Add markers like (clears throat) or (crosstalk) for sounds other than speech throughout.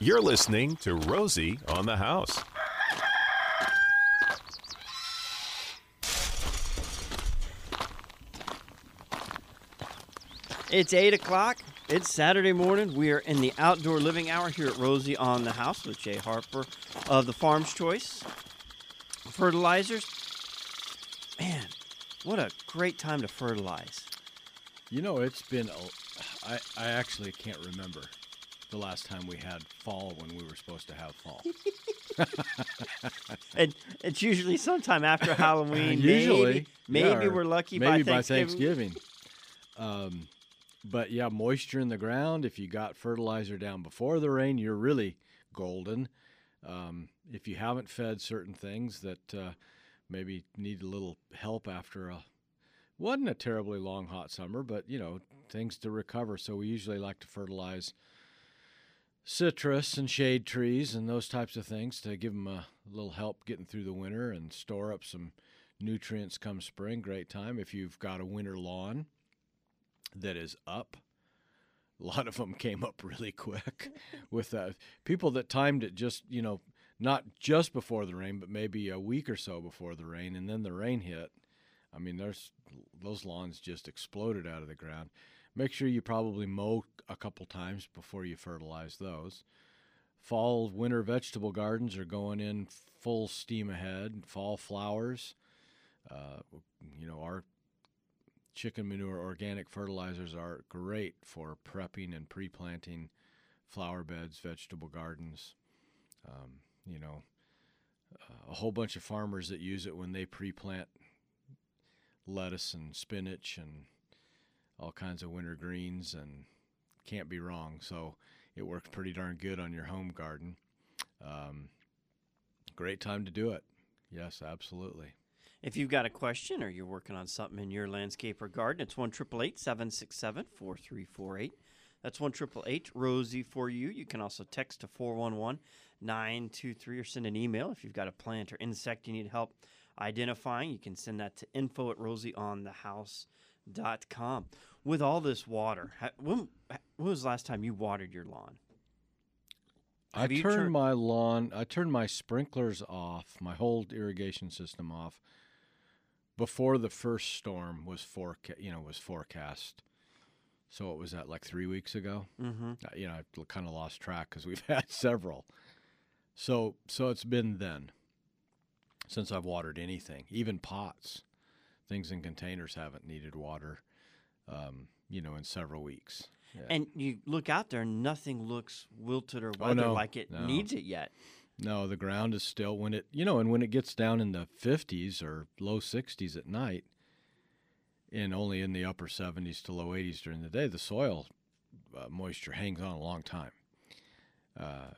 You're listening to Rosie on the House. It's 8 o'clock. It's Saturday morning. We are in the outdoor living hour here at Rosie on the House with Jay Harper of the Farm's Choice Fertilizers. Man, what a great time to fertilize. You know, it's been. A, I I actually can't remember the last time we had fall when we were supposed to have fall. (laughs) And it's usually sometime after (laughs) Halloween. Usually, maybe, maybe we're lucky maybe by by Thanksgiving. Thanksgiving. Um, but yeah, moisture in the ground. If you got fertilizer down before the rain, you're really golden. Um, if you haven't fed certain things that uh, maybe need a little help after a wasn't a terribly long hot summer, but you know things to recover. So we usually like to fertilize citrus and shade trees and those types of things to give them a little help getting through the winter and store up some nutrients come spring. Great time if you've got a winter lawn that is up. A lot of them came up really quick (laughs) with. People that timed it just, you know, not just before the rain, but maybe a week or so before the rain, and then the rain hit. I mean, there's those lawns just exploded out of the ground. Make sure you probably mow a couple times before you fertilize those. Fall, winter vegetable gardens are going in full steam ahead. Fall flowers, uh, you know, our chicken manure organic fertilizers are great for prepping and pre-planting flower beds, vegetable gardens. Um, you know, uh, a whole bunch of farmers that use it when they pre-plant lettuce and spinach and all kinds of winter greens and can't be wrong. So it works pretty darn good on your home garden. Um, great time to do it. Yes, absolutely. If you've got a question or you're working on something in your landscape or garden, it's 1 767 4348. That's 1 Rosie for you. You can also text to 411 923 or send an email if you've got a plant or insect you need help identifying. You can send that to info at rosieonthehouse.com. With all this water, when, when was the last time you watered your lawn? I Have you turned tur- my lawn, I turned my sprinklers off, my whole irrigation system off before the first storm was forecast, you know, was forecast. So it was that like 3 weeks ago. Mm-hmm. Uh, You know, I kind of lost track cuz we've (laughs) had several. So so it's been then since I've watered anything, even pots. Things in containers haven't needed water um, you know, in several weeks. Yeah. And you look out there, and nothing looks wilted or Oh, weathered no, like it no. needs it yet. No, the ground is still when it you know, and when it gets down in the 50s or low 60s at night, and only in the upper 70s to low 80s during the day, the soil uh, moisture hangs on a long time. Uh,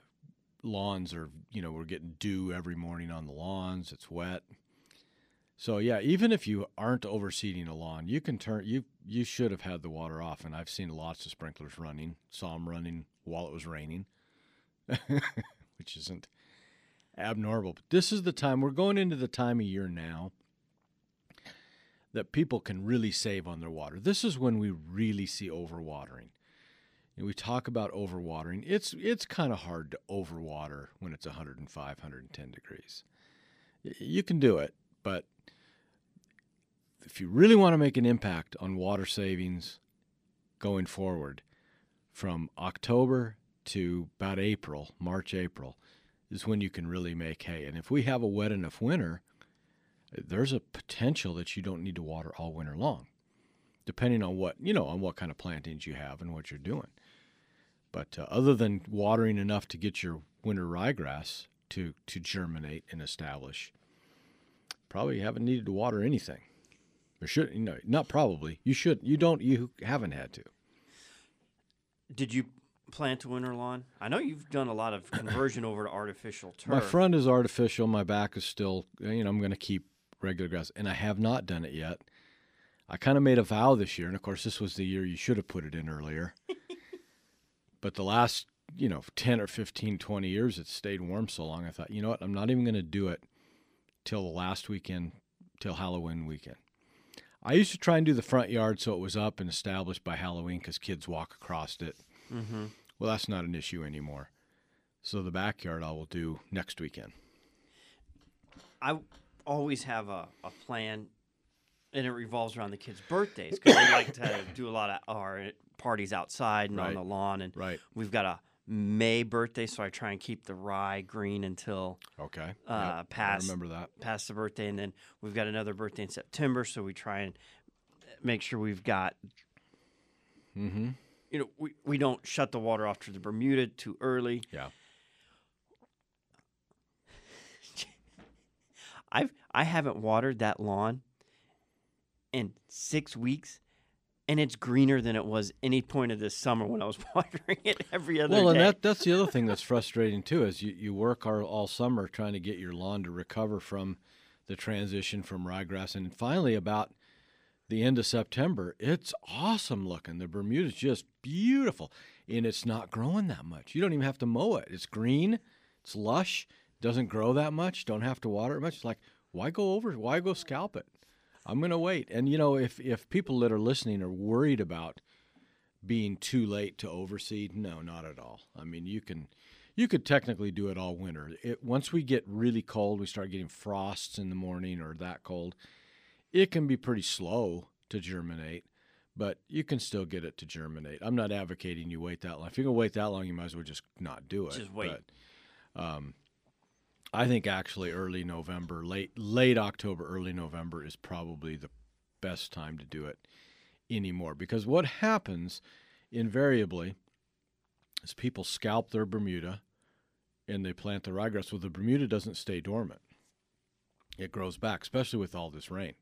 lawns are you know we're getting dew every morning on the lawns. It's wet. So yeah, even if you aren't overseeding a lawn, you can turn you you should have had the water off, and I've seen lots of sprinklers running. Saw them running while it was raining, (laughs) which isn't abnormal. But this is the time we're going into the time of year now that people can really save on their water. This is when we really see overwatering. And we talk about overwatering. It's it's kind of hard to overwater when it's 105, 110 degrees. You can do it, but if you really want to make an impact on water savings going forward from October to about April, March, April, is when you can really make hay. And if we have a wet enough winter, there's a potential that you don't need to water all winter long, depending on what you know on what kind of plantings you have and what you're doing. But uh, other than watering enough to get your winter ryegrass to to germinate and establish, probably haven't needed to water anything. Or should you know? Not probably. You should. You don't. You haven't had to. Did you plant a winter lawn? I know you've done a lot of conversion over to artificial turf. My front is artificial. My back is still, you know, I'm going to keep regular grass, and I have not done it yet. I kind of made a vow this year, and of course, this was the year you should have put it in earlier. (laughs) but the last, you know, 10 or 15, 20 years, it's stayed warm so long. I thought, you know what, I'm not even going to do it till the last weekend, till Halloween weekend. I used to try and do the front yard so it was up and established by Halloween because kids walk across it. Mm-hmm. Well, that's not an issue anymore. So the backyard I will do next weekend. I always have a, a plan, and it revolves around the kids' birthdays because we like to (coughs) do a lot of our parties outside and on the lawn. And Right. we've got a May birthday, so I try and keep the rye green until Okay. Uh, Yep, pass- I remember that. past the birthday, and then we've got another birthday in September, so we try and make sure we've got. Mm-hmm. You know, we, we don't shut the water off to the Bermuda too early. Yeah. (laughs) I've I haven't watered that lawn in six weeks, and it's greener than it was any point of this summer when I was (laughs) watering it every other day. Well, and that that's the other thing that's frustrating too is you, you work all, all summer trying to get your lawn to recover from the transition from ryegrass, and finally about the end of September, it's awesome looking. The Bermuda's just beautiful, and it's not growing that much. You don't even have to mow it. It's green, it's lush, doesn't grow that much. Don't have to water it much. It's like why go over? Why go scalp it? I'm gonna wait. And you know, if if people that are listening are worried about being too late to overseed, no, not at all. I mean, you can you could technically do it all winter. It, once we get really cold, we start getting frosts in the morning or that cold. It can be pretty slow to germinate, but you can still get it to germinate. I'm not advocating you wait that long. If you're gonna wait that long, you might as well just not do it. Just wait. But, um, I think actually early November, late late October, early November is probably the best time to do it anymore because what happens invariably is people scalp their Bermuda and they plant the ryegrass. Well, the Bermuda doesn't stay dormant; it grows back, especially with all this rain.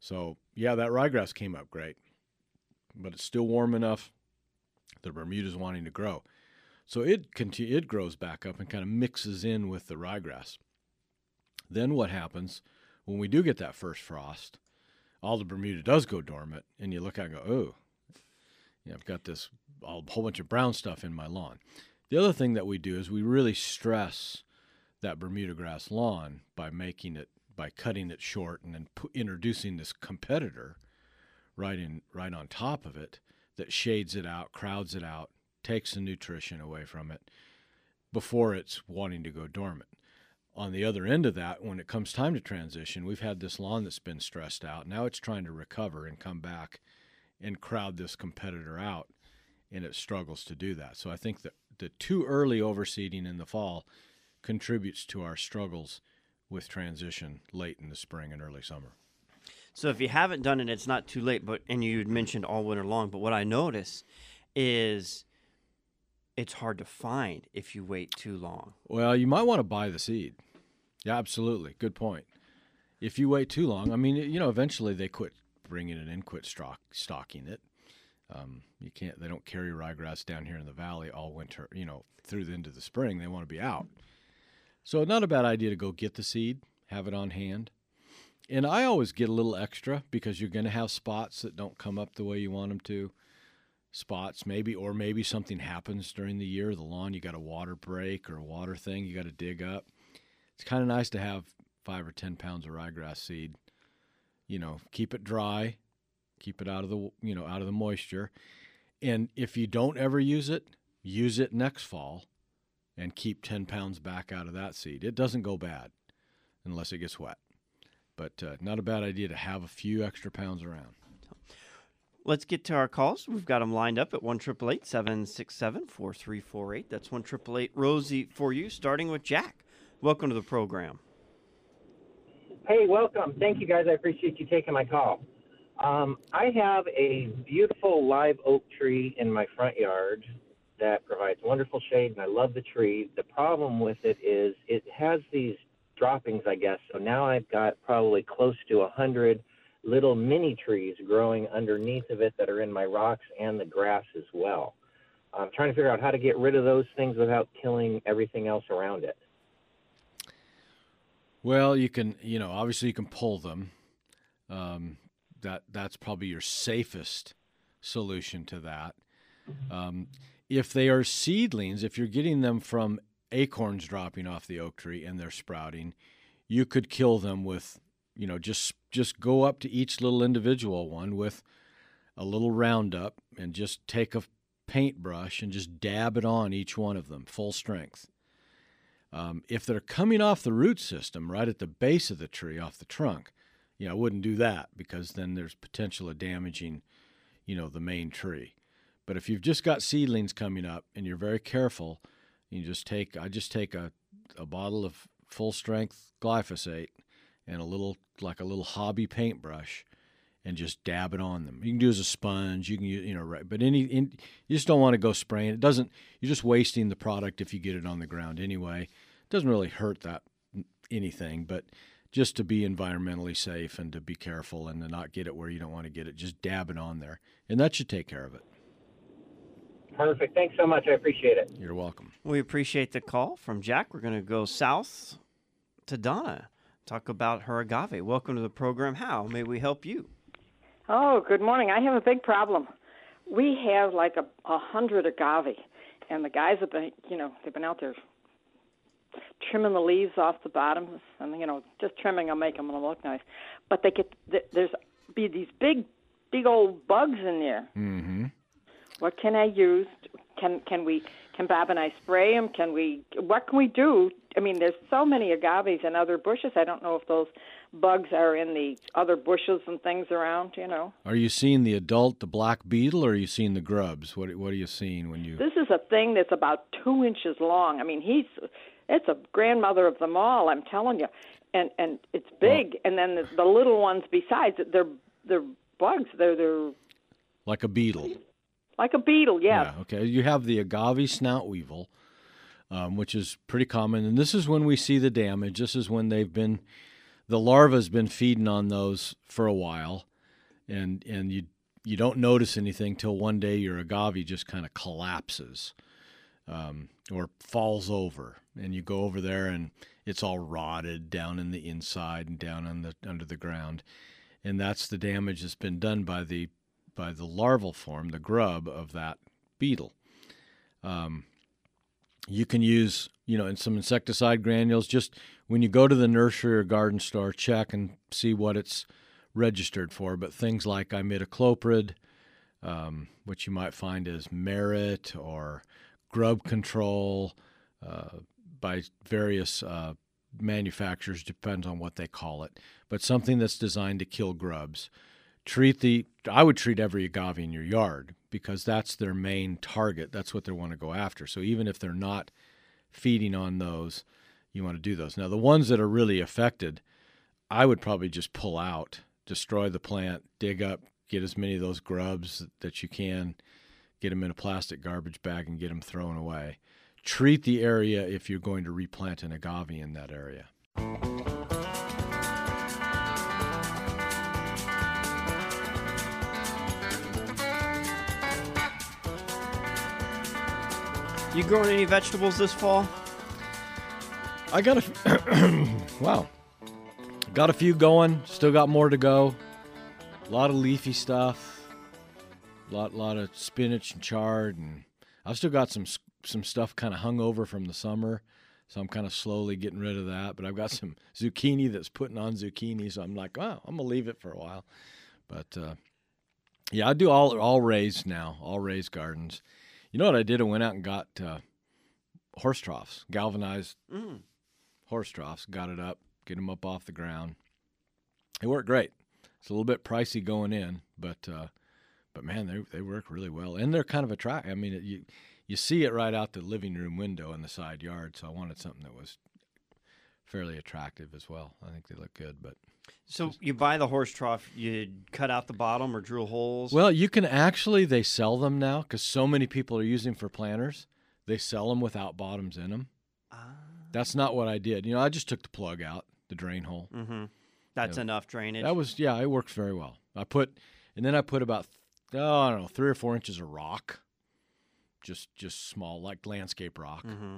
So, yeah, that ryegrass came up great, but it's still warm enough. The Bermuda's wanting to grow, so it conti- it grows back up and kind of mixes in with the ryegrass. Then what happens when we do get that first frost? All the Bermuda does go dormant, and you look it and go, oh, yeah, I've got this whole bunch of brown stuff in my lawn. The other thing that we do is we really stress that Bermuda grass lawn by making it by cutting it short and then introducing this competitor right in right on top of it that shades it out, crowds it out, takes the nutrition away from it before it's wanting to go dormant. On the other end of that, when it comes time to transition, we've had this lawn that's been stressed out. Now it's trying to recover and come back and crowd this competitor out, and it struggles to do that. So I think that the too early overseeding in the fall contributes to our struggles with transition late in the spring and early summer. So if you haven't done it, it's not too late. But and you had mentioned all winter long. But what I notice is it's hard to find if you wait too long. Well, you might want to buy the seed. Yeah, absolutely. Good point. If you wait too long, I mean, you know, eventually they quit bringing it in, quit stock, stocking it. Um, you can't. They don't carry ryegrass down here in the valley all winter. You know, through the into the spring, they want to be out. So, not a bad idea to go get the seed, have it on hand. And I always get a little extra because you're going to have spots that don't come up the way you want them to. Spots, maybe, or maybe something happens during the year. The lawn, you got a water break or a water thing you got to dig up. It's kind of nice to have five or 10 pounds of ryegrass seed. You know, keep it dry, keep it out of the, you know, out of the moisture. And if you don't ever use it, use it next fall and keep 10 pounds back out of that seed. It doesn't go bad unless it gets wet. But uh, not a bad idea to have a few extra pounds around. Let's get to our calls. We've got them lined up at one triple eight seven six seven four three four eight. That's one triple eight Rosie for you. Starting with Jack. Welcome to the program. Hey, welcome. Thank you, guys. I appreciate you taking my call. Um, I have a beautiful live oak tree in my front yard that provides wonderful shade, and I love the tree. The problem with it is it has these droppings, I guess. So now I've got probably close to a hundred little mini trees growing underneath of it that are in my rocks and the grass as well. I'm trying to figure out how to get rid of those things without killing everything else around it. Well, you can, you know, obviously you can pull them. Um, that that's probably your safest solution to that. Um, if they are seedlings, if you're getting them from acorns dropping off the oak tree and they're sprouting, you could kill them with, you know, just just go up to each little individual one with a little Roundup and just take a paintbrush and just dab it on each one of them full strength Um, if they're coming off the root system, right at the base of the tree, off the trunk, you know, I wouldn't do that because then there's potential of damaging, you know, the main tree. But if you've just got seedlings coming up and you're very careful, you just take I just take a, a bottle of full strength glyphosate and a little like a little hobby paintbrush and just dab it on them. You can do it as a sponge. You can use, you know, right. But any, in, you just don't want to go spraying. It doesn't. You're just wasting the product if you get it on the ground anyway. It doesn't really hurt that anything, but just to be environmentally safe and to be careful and to not get it where you don't want to get it, just dab it on there, and that should take care of it. Perfect. Thanks so much. I appreciate it. You're welcome. We appreciate the call from Jack. We're going to go south to Donna. Talk about her agave. Welcome to the program. How may we help you? Oh, good morning. I have a big problem. We have like a, a hundred agave, and the guys have been, you know, they've been out there trimming the leaves off the bottoms, and you know, just trimming will make them look nice. But they get there's be these big, big old bugs in there. Mm-hmm. What can I use? Can can we? Can Bob and I spray them? Can we? What can we do? I mean, there's so many agaves and other bushes. I don't know if those bugs are in the other bushes and things around. You know. Are you seeing the adult, the black beetle, or are you seeing the grubs? What What are you seeing when you? This is a thing that's about two inches long. I mean, he's it's a grandmother of them all. I'm telling you, and and it's big. And then the, the little ones besides, they're they're bugs. They're they're like a beetle. Like a beetle, yeah. Okay. You have the agave snout weevil. Um, which is pretty common. And this is when we see the damage. This is when they've been the larva's been feeding on those for a while, and and you you don't notice anything till one day your agave just kind of collapses um, or falls over, and you go over there and it's all rotted down in the inside and down on the under the ground, and that's the damage that's been done by the by the larval form, the grub of that beetle. Um, you can use, you know, in some insecticide granules. Just when you go to the nursery or garden store, check and see what it's registered for. But things like imidacloprid, um, which you might find as merit or grub control uh, by various uh, manufacturers, depends on what they call it. But something that's designed to kill grubs. Treat the, I would treat every agave in your yard because that's their main target. That's what they want to go after. So even if they're not feeding on those, you want to do those. Now, the ones that are really affected, I would probably just pull out, destroy the plant, dig up, get as many of those grubs that you can, get them in a plastic garbage bag, and get them thrown away. Treat the area if you're going to replant an agave in that area. You growing any vegetables this fall? I got a (coughs) wow, got a few going. Still got more to go. A lot of leafy stuff. A lot, lot of spinach and chard, and I've still got some some stuff kind of hung over from the summer. So I'm kind of slowly getting rid of that. But I've got some (laughs) zucchini that's putting on zucchini. So I'm like, oh, I'm gonna leave it for a while. But uh, yeah, I do all all raised now, all raised gardens. You know what I did? I went out and got uh, horse troughs, galvanized mm. horse troughs. Got it up, get them up off the ground. It worked great. It's a little bit pricey going in, but uh, but man, they they work really well, and they're kind of attractive. I mean, it, you you see it right out the living room window in the side yard. So I wanted something that was fairly attractive as well. I think they look good, but so you buy the horse trough, you cut out the bottom or drill holes. Well, you can actually they sell them now because so many people are using for planters. They sell them without bottoms in them. Ah. That's not what I did. You know, I just took the plug out, the drain hole. Mm-hmm. That's you know, enough drainage. That was yeah, it works very well. I put, and then I put about oh, I don't know three or four inches of rock, just just small like landscape rock. Mm-hmm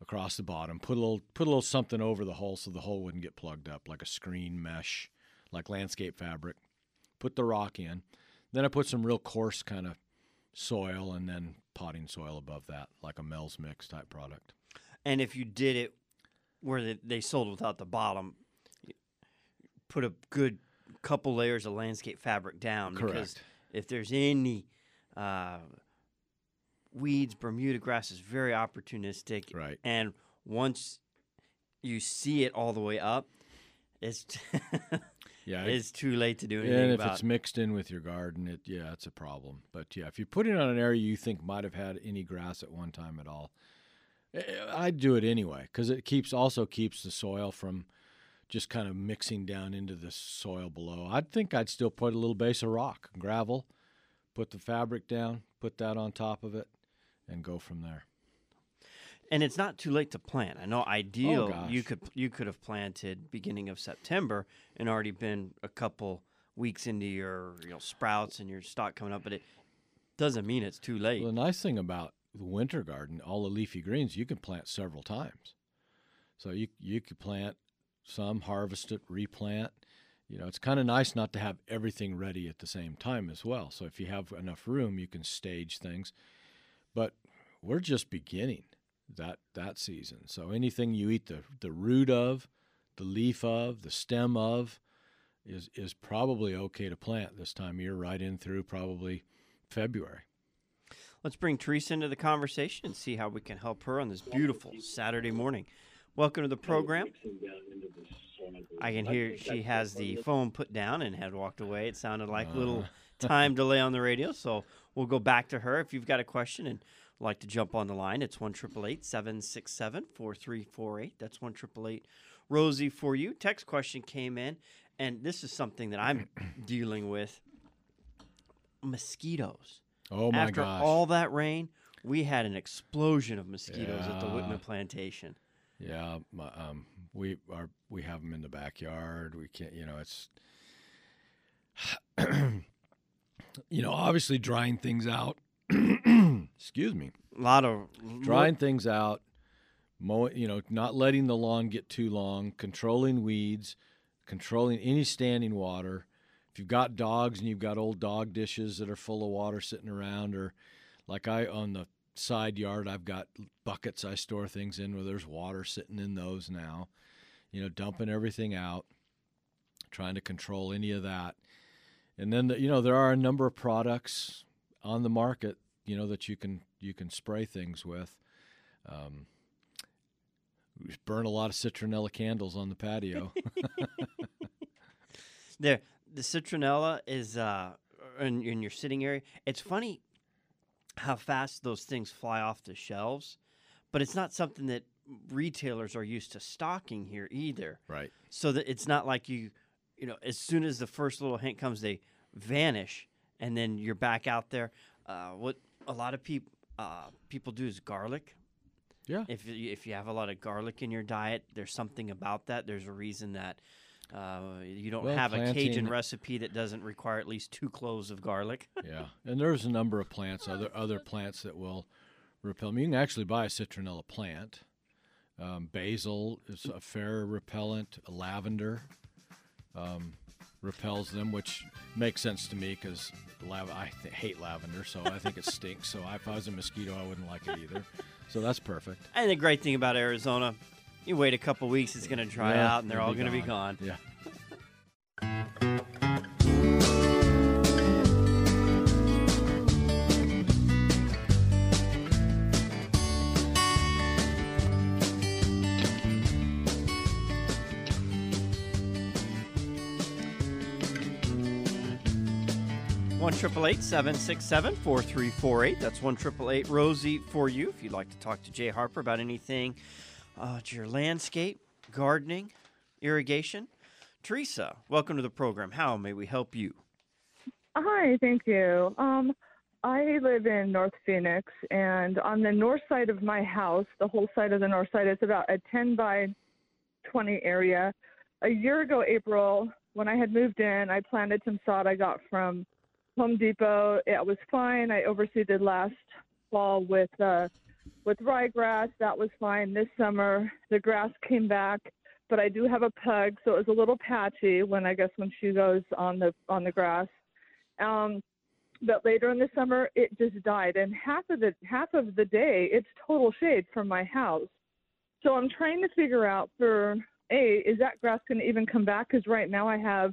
across the bottom. Put a little put a little something over the hole so the hole wouldn't get plugged up, like a screen mesh, like landscape fabric. Put the rock in. Then I put some real coarse kind of soil and then potting soil above that, like a Mel's Mix type product. And if you did it where they, they sold without the bottom, put a good couple layers of landscape fabric down Correct. because if there's any uh, weeds, Bermuda grass is very opportunistic. Right. And once you see it all the way up, it's t- (laughs) Yeah, it- it's too late to do anything and if about. it's mixed in with your garden, it yeah, it's a problem. But yeah, if you put it on an area you think might have had any grass at one time at all, eh, I'd do it anyway because it keeps also keeps the soil from just kind of mixing down into the soil below. I'd think I'd still put a little base of rock, gravel, put the fabric down, put that on top of it, and go from there. and it's not too late to plant. I know ideal oh, you could you could have planted beginning of September and already been a couple weeks into your you know sprouts and your stock coming up, but it doesn't mean it's too late. Well, the nice thing about the winter garden, all the leafy greens, you can plant several times. So you you could plant some, harvest it, replant. You know, it's kind of nice not to have everything ready at the same time as well. So if you have enough room, you can stage things. But we're just beginning that that season. So anything you eat the the root of, the leaf of, the stem of is is probably okay to plant this time of year right in through probably February. Let's bring Teresa into the conversation and see how we can help her on this beautiful Saturday morning. Welcome to the program. I can hear she has the phone put down and had walked away. It sounded like a little ah. (laughs) time delay on the radio, so we'll go back to her. If you've got a question and like to jump on the line, it's one triple eight seven six seven four three four eight. That's one triple eight Rosie for you. Text question came in, and this is something that I'm (clears throat) dealing with. Mosquitoes. Oh my gosh. After gosh. all that rain, we had an explosion of mosquitoes at the Whitman plantation. Yeah, my, um, we are we have them in the backyard. We can't, you know, it's (clears throat) you know, obviously drying things out. (clears throat) Excuse me, A lot of drying things out, mowing, you know, not letting the lawn get too long, controlling weeds, controlling any standing water. If you've got dogs and you've got old dog dishes that are full of water sitting around, or like I on the side yard, I've got buckets I store things in where there's water sitting in those now. You know, dumping everything out, trying to control any of that. And then the, you know there are a number of products on the market, you know, that you can you can spray things with. Um, we burn a lot of citronella candles on the patio. (laughs) there. The citronella is uh, in, in your sitting area. It's funny how fast those things fly off the shelves, but it's not something that retailers are used to stocking here either. right. So that it's not like you, you know, as soon as the first little hint comes, they vanish, and then you're back out there. Uh, what a lot of people uh, people do is garlic. Yeah. If you, if you have a lot of garlic in your diet, there's something about that. There's a reason that uh, you don't Well, have a Cajun recipe that doesn't require at least two cloves of garlic. (laughs) Yeah, and there's a number of plants, other other plants that will repel them. You can actually buy a citronella plant. Um, basil is a fair repellent. Lavender um, repels them, which makes sense to me because lav- I th- hate lavender, so I think it stinks. So if I was a mosquito, I wouldn't like it either. So that's perfect. And the great thing about Arizona, you wait a couple weeks, it's going to dry Yeah, out, and they're all going to be gone. Yeah. One triple eight seven six seven four three four eight. That's one triple eight Rosie for you. If you'd like to talk to Jay Harper about anything, uh, to your landscape, gardening, irrigation. Teresa, welcome to the program. How may we help you? Hi, thank you. Um, I live in North Phoenix, and on the north side of my house, the whole side of the north side, it's about a 10 by 20 area. A year ago, April, when I had moved in, I planted some sod I got from Home Depot. It was fine. I overseeded last fall with uh, with ryegrass. That was fine. This summer, the grass came back, but I do have a pug, so it was a little patchy when I guess when she goes on the on the grass. Um, but later in the summer, it just died, and half of the half of the day, it's total shade from my house. So I'm trying to figure out for a is that grass going to even come back? Because right now I have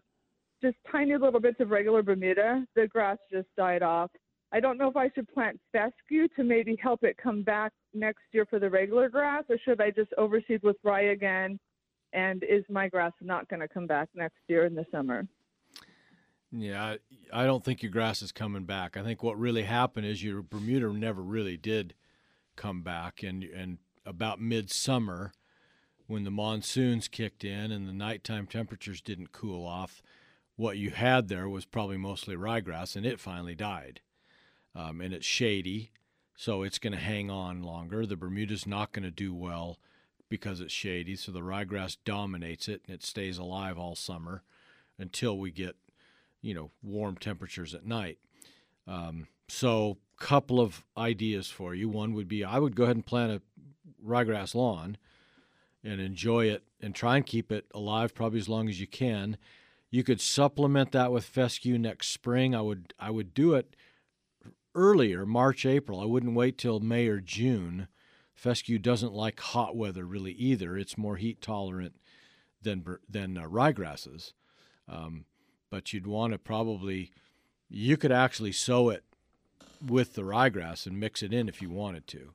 just tiny little bits of regular Bermuda. The grass just died off. I don't know if I should plant fescue to maybe help it come back next year for the regular grass, or should I just overseed with rye again? And is my grass not going to come back next year in the summer? Yeah, I, I don't think your grass is coming back. I think what really happened is your Bermuda never really did come back, and and about midsummer, when the monsoons kicked in and the nighttime temperatures didn't cool off, what you had there was probably mostly ryegrass, and it finally died. Um, and it's shady, so it's going to hang on longer. The Bermuda's not going to do well because it's shady, so the ryegrass dominates it and it stays alive all summer until we get, you know, warm temperatures at night. Um, so, couple of ideas for you. One would be I would go ahead and plant a ryegrass lawn and enjoy it and try and keep it alive probably as long as you can. You could supplement that with fescue next spring. I would I would do it earlier, March, April. I wouldn't wait till May or June. Fescue doesn't like hot weather really either. It's more heat tolerant than than uh, ryegrasses. Um, but you'd want to probably you could actually sow it with the ryegrass and mix it in if you wanted to.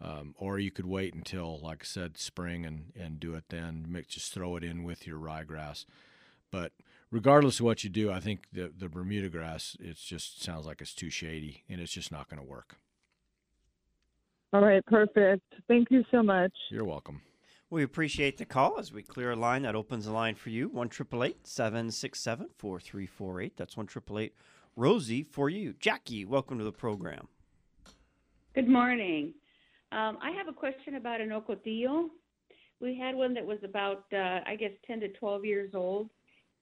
Um, or you could wait until, like I said, spring and, and do it then. Mix, just throw it in with your ryegrass. But regardless of what you do, I think the, the Bermuda grass, it just sounds like it's too shady and it's just not going to work. All right, perfect. Thank you so much. You're welcome. We appreciate the call as we clear a line that opens a line for you. 1 767 4348. That's 1 Rosie for you. Jackie, welcome to the program. Good morning. Um, I have a question about an ocotillo. We had one that was about, uh, I guess, 10 to 12 years old,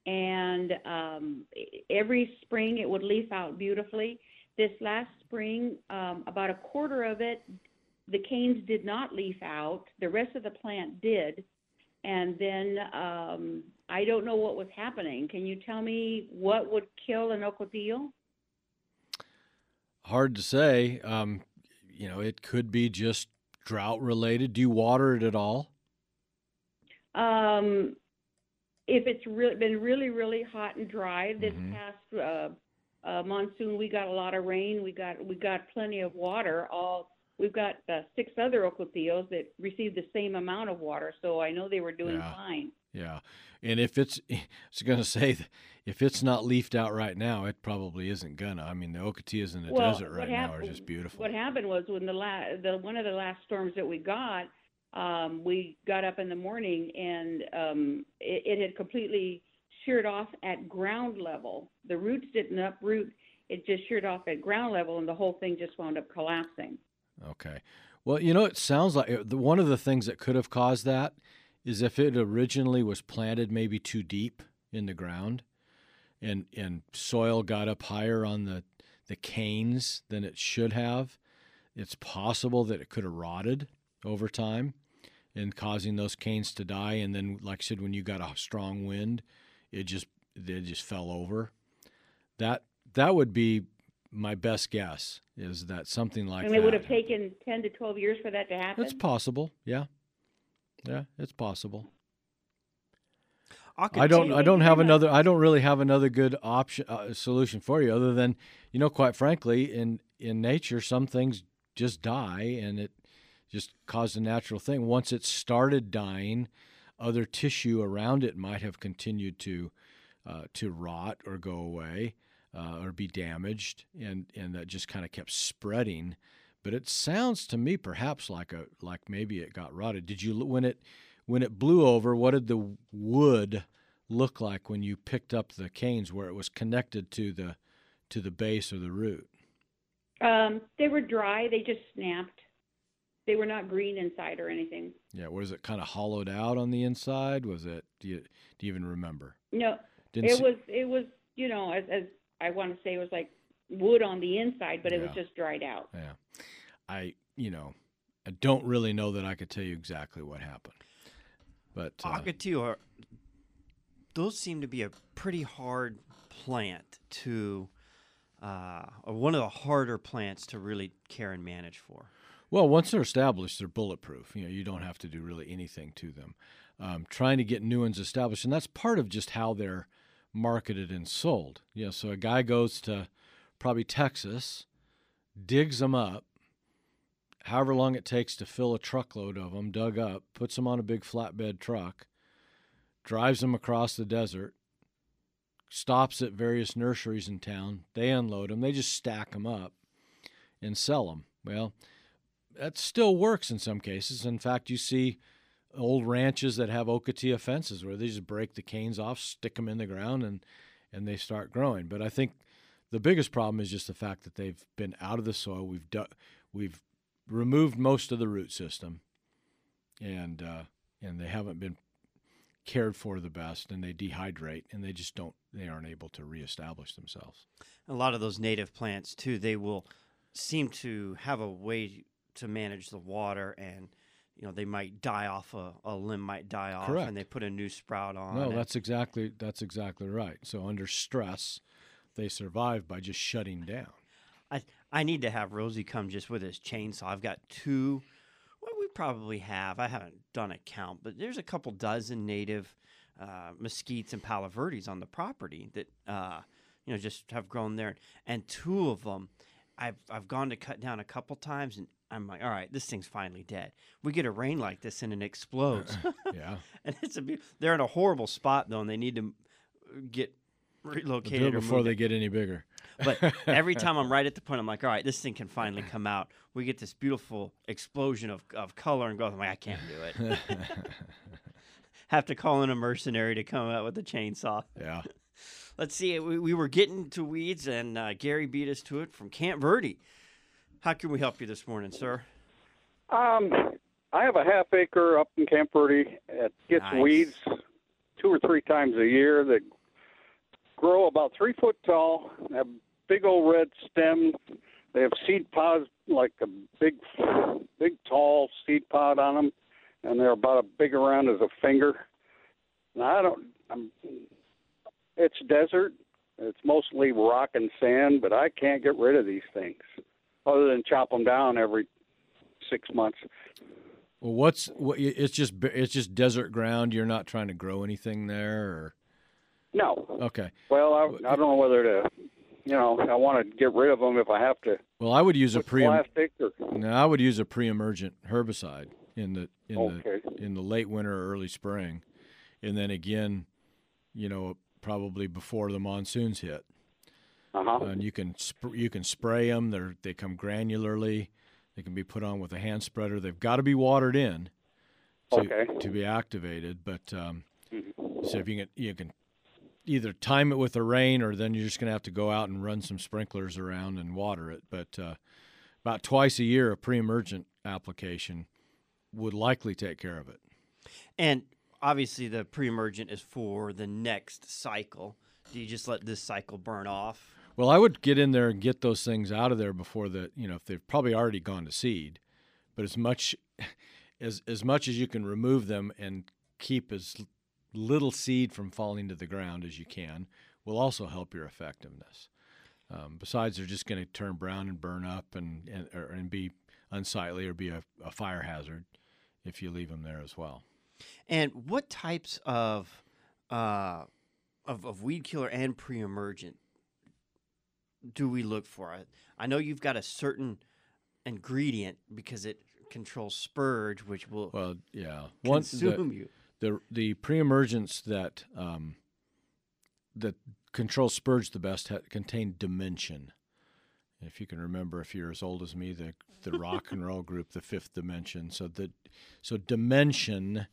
and um, every spring it would leaf out beautifully. This last spring, um, about a quarter of it, the canes did not leaf out. The rest of the plant did, and then um, I don't know what was happening. Can you tell me what would kill an ocotillo? Hard to say. Um, you know, it could be just drought related. Do you water it at all? Um, if it's re- been really, really hot and dry this Mhm. past uh, uh, monsoon, we got a lot of rain. We got we got plenty of water. All we've got uh, six other ocotillos that received the same amount of water, so I know they were doing Yeah. fine. Yeah, and if it's, (laughs) I was going to say, if it's not leafed out right now, it probably isn't gonna. I mean, the ocotillos in the Well, desert right now are just beautiful. What happened was when the la- the one of the last storms that we got, um, we got up in the morning and um, it, it had completely sheared off at ground level. The roots didn't uproot; it just sheared off at ground level, and the whole thing just wound up collapsing. Okay. Well, you know, it sounds like one of the things that could have caused that is if it originally was planted maybe too deep in the ground, and and soil got up higher on the the canes than it should have. It's possible that it could have rotted over time, and causing those canes to die. And then, like I said, when you got a strong wind, it just it just fell over. That that would be my best guess is that something like and that. it would have taken ten to twelve years for that to happen. It's possible. Yeah. Yeah, it's possible. I, don't I don't have another I don't really have another good option uh, solution for you other than, you know, quite frankly, in in nature some things just die and it just caused a natural thing. Once it started dying, other tissue around it might have continued to uh, to rot or go away uh, or be damaged, and and that just kind of kept spreading. But it sounds to me perhaps like a like maybe it got rotted. Did you when it when it blew over? What did the wood look like when you picked up the canes where it was connected to the to the base or the root? Um, they were dry. They just snapped. They were not green inside or anything. Yeah, was it kind of hollowed out on the inside? Was it? Do you do you even remember? No, Didn't it see- was. It was. You know, as as I want to say, it was like wood on the inside, but it was just dried out. Yeah, I you know I don't really know that I could tell you exactly what happened, but uh, Ocotillo are those seem to be a pretty hard plant to uh, or one of the harder plants to really care and manage for. Well, once they're established, they're bulletproof. You know, you don't have to do really anything to them. Um, trying to get new ones established, and that's part of just how they're marketed and sold. You know, so a guy goes to probably Texas, digs them up, however long it takes to fill a truckload of them, dug up, puts them on a big flatbed truck, drives them across the desert, stops at various nurseries in town. They unload them. They just stack them up and sell them. Well, that still works in some cases. In fact, you see old ranches that have ocotillo fences where they just break the canes off, stick them in the ground, and and they start growing. But I think the biggest problem is just the fact that they've been out of the soil. We've du- we've removed most of the root system, and uh, and they haven't been cared for the best, and they dehydrate, and they just don't they aren't able to reestablish themselves. A lot of those native plants too, they will seem to have a way to manage the water and you know they might die off a, a limb might die off Correct. and they put a new sprout on No, that's exactly that's exactly right. So under stress, they survive by just shutting down. I I need to have Rosie come just with his chainsaw. I've got two. Well, we probably have. I haven't done a count, but there's a couple dozen native uh, mesquites and palo verdes on the property that uh, you know just have grown there, and two of them, I've I've gone to cut down a couple times, and I'm like, all right, this thing's finally dead. We get a rain like this, and it explodes, (laughs) Yeah. (laughs) and it's a. Be- they're in a horrible spot though, and they need to uh, get relocated it before they get any bigger. but every (laughs) time I'm right at the point, I'm like, all right, this thing can finally come out. We get this beautiful explosion of, of color and growth. I'm like, I can't do it. Have to call in a mercenary to come out with a chainsaw. Yeah. Let's see. We, we were getting to weeds, and uh, Gary beat us to it from Camp Verde. How can we help you this morning, sir? Um, I have a half acre up in Camp Verde. It gets Nice. weeds two or three times a year that grow about three foot tall, have big old red stem. They have seed pods like a big, big tall seed pod on them, and they're about as big around as a finger. And I don't. I'm. It's desert. It's mostly rock and sand, but I can't get rid of these things, other than chop them down every six months. Well, what's what? It's just it's just desert ground. You're not trying to grow anything there, or No. okay. Well, I, I don't know whether to, you know, I want to get rid of them if I have to. Well, I would use a pre. plastic or No, I would use a pre-emergent herbicide in the in Okay. the in the late winter or early spring, and then again, you know, probably before the monsoons hit. uh huh. and you can sp- you can spray them. They they come granularly. They can be put on with a hand spreader. They've got to be watered in to, Okay. to be activated. But um, Mhm. so if you can you can either time it with the rain, or then you're just going to have to go out and run some sprinklers around and water it. But uh, about twice a year, a pre-emergent application would likely take care of it. And obviously, the pre-emergent is for the next cycle. Do you just let this cycle burn off? Well, I would get in there and get those things out of there before the you know if they've probably already gone to seed, but as much (laughs) as as much as you can remove them and keep as little seed from falling to the ground as you can will also help your effectiveness. Um, besides, they're just going to turn brown and burn up and and, or, and be unsightly or be a, a fire hazard if you leave them there as well. And what types of uh, of, of weed killer and pre-emergent do we look for? I, I know you've got a certain ingredient because it controls spurge, which will Well, yeah, one the- consume you. the the pre-emergents that um, that control spurge the best ha- contain dimension. If you can remember, if you're as old as me, the the rock and roll group, the Fifth Dimension. So the so dimension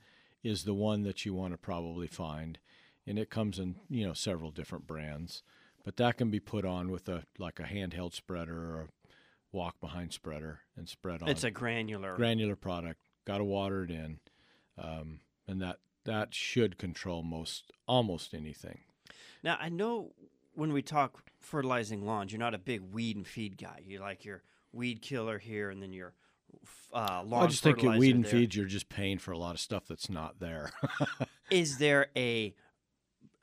is the one that you want to probably find, and it comes in you know several different brands, but that can be put on with a like a handheld spreader or a walk behind spreader and spread on It's a granular. granular product. Got to water it in, um, and that that should control most almost anything. Now I know when we talk fertilizing lawns, you're not a big weed and feed guy. You like your weed killer here, and then your uh, I just think at weed and there. feed, you're just paying for a lot of stuff that's not there. (laughs) Is there a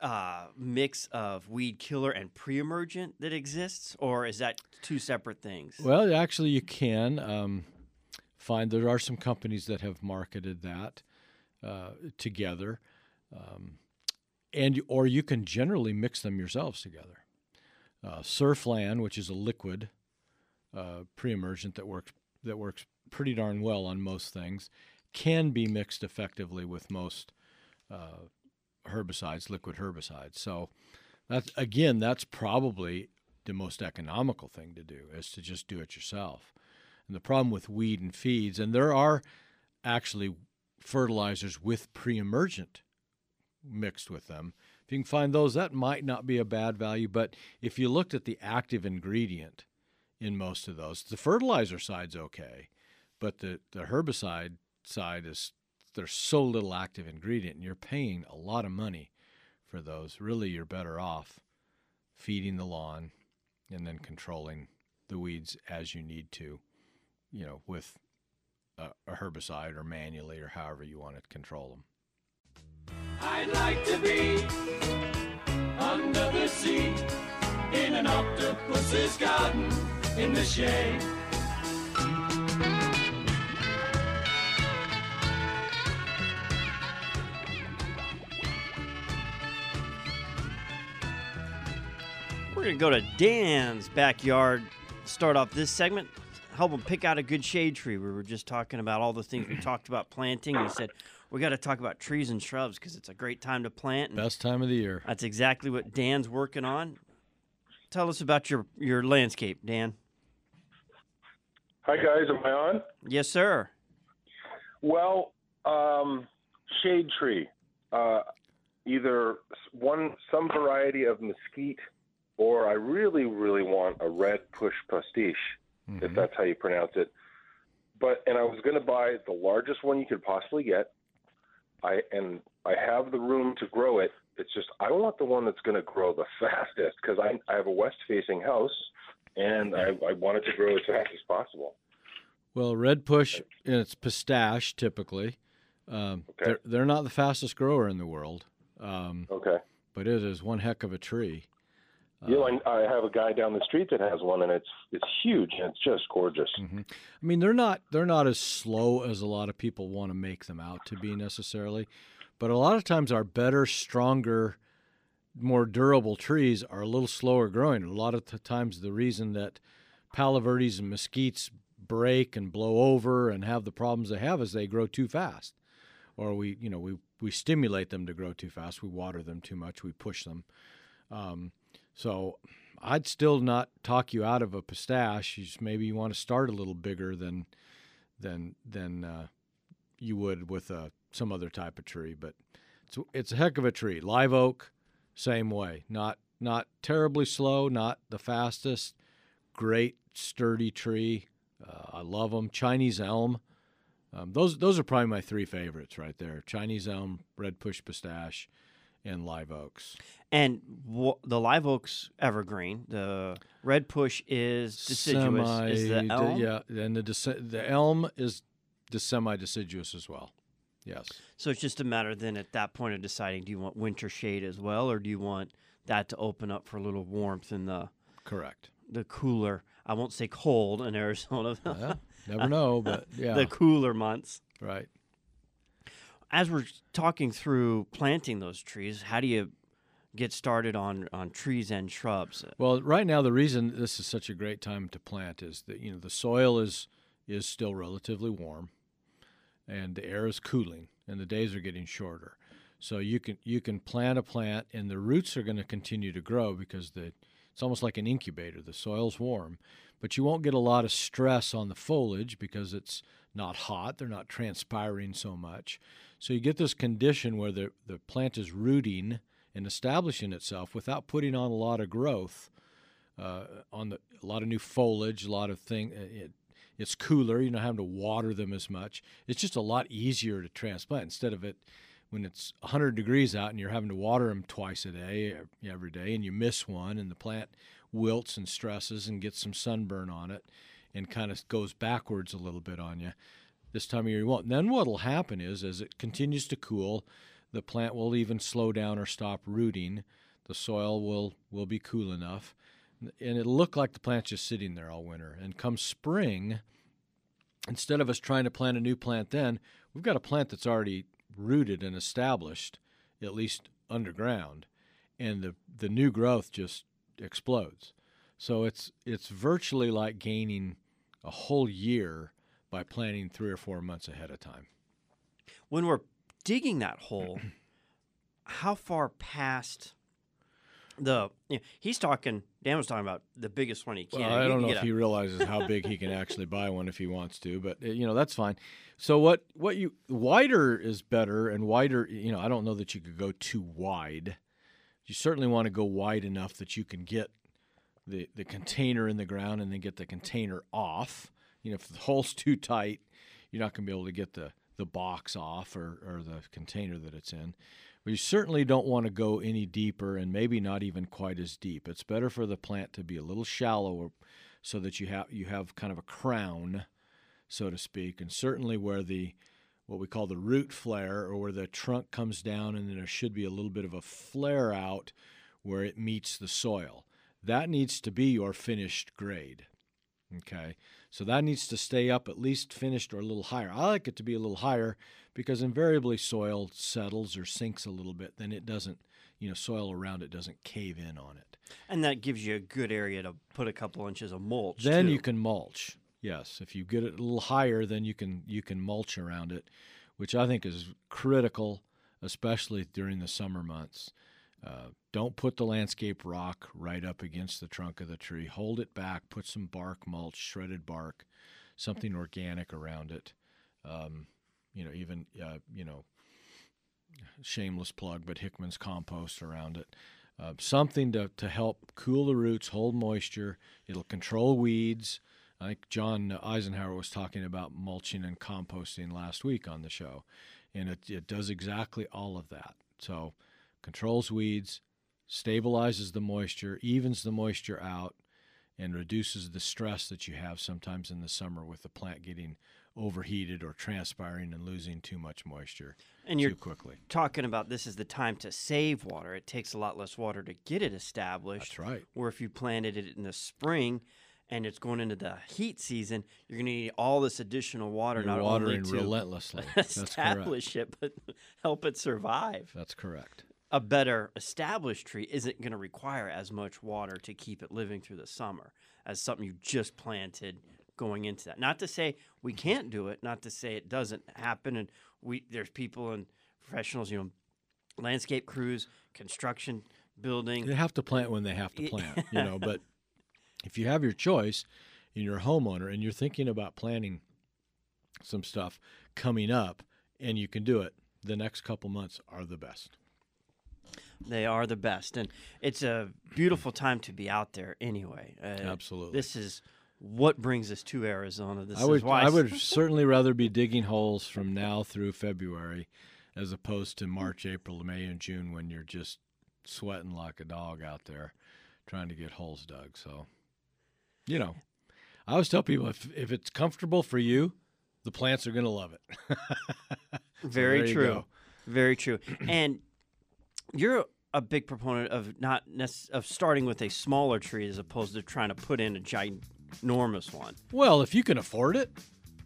uh, mix of weed killer and pre-emergent that exists, or is that two separate things? well, actually, you can um, find there are some companies that have marketed that uh, together, um, and or you can generally mix them yourselves together. Uh, Surflan, which is a liquid uh, pre-emergent that works that works pretty darn well on most things, can be mixed effectively with most uh, herbicides, liquid herbicides. So that's again, that's probably the most economical thing to do is to just do it yourself. And the problem with weed and feeds, and there are actually fertilizers with pre-emergent mixed with them. If you can find those, that might not be a bad value. But if you looked at the active ingredient in most of those, the fertilizer side's okay, but the, the herbicide side is there's so little active ingredient, and you're paying a lot of money for those. Really, you're better off feeding the lawn and then controlling the weeds as you need to, you know, with a, a herbicide or manually or however you want to control them. I'd like to be under the sea in an octopus's garden in the shade. Going to go to Dan's backyard, start off this segment, help him pick out a good shade tree. We were just talking about all the things we (clears throat) talked about planting. He said, we got to talk about trees and shrubs because it's a great time to plant. And Best time of the year. That's exactly what Dan's working on. Tell us about your, your landscape, Dan. Hi guys, am I on? Yes, sir. Well, um, shade tree, uh, either one some variety of mesquite, or I really really want a red push pastiche, if that's how you pronounce it. But and I was going to buy the largest one you could possibly get. I and I have the room to grow it. It's just I want the one that's going to grow the fastest because I I have a west facing house and I, I want it to grow as fast as possible. Well, red push, and it's pistache typically. Um, they're, they're not the fastest grower in the world. Um, okay. But it is one heck of a tree. Uh, you know, I, I have a guy down the street that has one, and it's it's huge and it's just gorgeous. Mm-hmm. I mean, they're not they're not as slow as a lot of people want to make them out to be necessarily, but a lot of times our better, stronger, more durable trees are a little slower growing. A lot of the times, the reason that palo verdes and mesquites break and blow over and have the problems they have is they grow too fast, or we you know we we stimulate them to grow too fast. We water them too much. We push them. Um, so I'd still not talk you out of a pistache. You just, maybe you want to start a little bigger than than than uh, you would with uh, some other type of tree. But it's it's a heck of a tree. Live oak, same way. Not not terribly slow. Not the fastest. Great sturdy tree. Uh, I love them. Chinese elm. Um, those those are probably my three favorites right there: Chinese elm, red push pistache, and live oaks. And w- the live oak's evergreen. The red push is deciduous. Semi, is the elm? yeah, and the deci- the elm is the semi deciduous as well. Yes. So it's just a matter then at that point of deciding do you want winter shade as well, or do you want that to open up for a little warmth in the correct the cooler? I won't say cold in Arizona. Well, (laughs) never know, but yeah, the cooler months. Right. As we're talking through planting those trees, how do you get started on on trees and shrubs? Well, right now the reason this is such a great time to plant is that you know the soil is is still relatively warm, and the air is cooling, and the days are getting shorter. So you can you can plant a plant, and the roots are going to continue to grow because the it's almost like an incubator. The soil's warm, but you won't get a lot of stress on the foliage because it's not hot. They're not transpiring so much. So you get this condition where the, the plant is rooting and establishing itself without putting on a lot of growth, uh, on the a lot of new foliage, a lot of thing. It, it's cooler. You're not having to water them as much. It's just a lot easier to transplant instead of it when it's 100 degrees out and you're having to water them twice a day every day and you miss one and the plant wilts and stresses and gets some sunburn on it and kind of goes backwards a little bit on you this time of year you won't then what will happen is as it continues to cool the plant will even slow down or stop rooting the soil will will be cool enough and it'll look like the plant's just sitting there all winter and come spring instead of us trying to plant a new plant then we've got a plant that's already rooted and established, at least underground, and the the new growth just explodes. So it's it's virtually like gaining a whole year by planning three or four months ahead of time. When we're digging that hole, how far past the you know, he's talking Dan was talking about the biggest one he can. Well, I can don't know if a- he realizes how big he can actually buy one if he wants to, but uh, you know that's fine. So what what you wider is better, and wider. You know, I don't know that you could go too wide. You certainly want to go wide enough that you can get the the container in the ground and then get the container off. You know, if the (laughs) hole's too tight, you're not going to be able to get the the box off or or the container that it's in. But you certainly don't want to go any deeper and maybe not even quite as deep. It's better for the plant to be a little shallower so that you have you have kind of a crown, so to speak, and certainly where the what we call the root flare or where the trunk comes down and then there should be a little bit of a flare out where it meets the soil. That needs to be your finished grade. Okay. So that needs to stay up at least finished or a little higher. I like it to be a little higher because invariably soil settles or sinks a little bit, then it doesn't, you know, soil around it doesn't cave in on it. and that gives you a good area to put a couple inches of mulch. Then too. you can mulch. Yes, if you get it a little higher, then you can you can mulch around it, which I think is critical, especially during the summer months. Uh, don't put the landscape rock right up against the trunk of the tree. Hold it back. Put some bark mulch, shredded bark, something organic around it. Um, you know, even uh, you know, shameless plug, but Hickman's compost around it. Uh, something to, to help cool the roots, hold moisture. It'll control weeds. I think John Eisenhower was talking about mulching and composting last week on the show, and it, it does exactly all of that. So, controls weeds, stabilizes the moisture, evens the moisture out, and reduces the stress that you have sometimes in the summer with the plant getting overheated or transpiring and losing too much moisture and too you're quickly. talking about this is the time to save water. It takes a lot less water to get it established. That's right. Or if you planted it in the spring and it's going into the heat season, you're going to need all this additional water You're not watering only to relentlessly. Establish it, but (laughs) help it survive. That's correct. A better established tree isn't going to require as much water to keep it living through the summer as something you just planted going into that. Not to say we mm-hmm. can't do it, not to say it doesn't happen and we there's people and professionals, you know, landscape crews, construction, building. They have to plant when they have to plant, (laughs) you know. But if you have your choice and you're a homeowner and you're thinking about planting some stuff coming up and you can do it, the next couple months are the best. They are the best, and it's a beautiful time to be out there. Anyway, uh, Absolutely. This is what brings us to Arizona. This I would is why I would certainly rather be digging holes from now through February as opposed to March, April, May, and June when you're just sweating like a dog out there trying to get holes dug. So, you know, I always tell people if if it's comfortable for you, the plants are going to love it. (laughs) Very true. Very true. and you're a big proponent of not of starting with a smaller tree as opposed to trying to put in a ginormous one. Well, if you can afford it,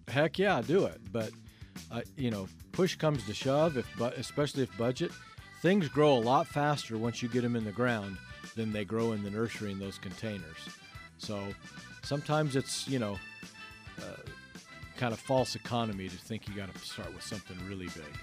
heck yeah, do it. But uh, you know, push comes to shove, if bu- especially if budget, things grow a lot faster once you get them in the ground than they grow in the nursery in those containers. So sometimes it's you know, uh, kind of false economy to think you got to start with something really big.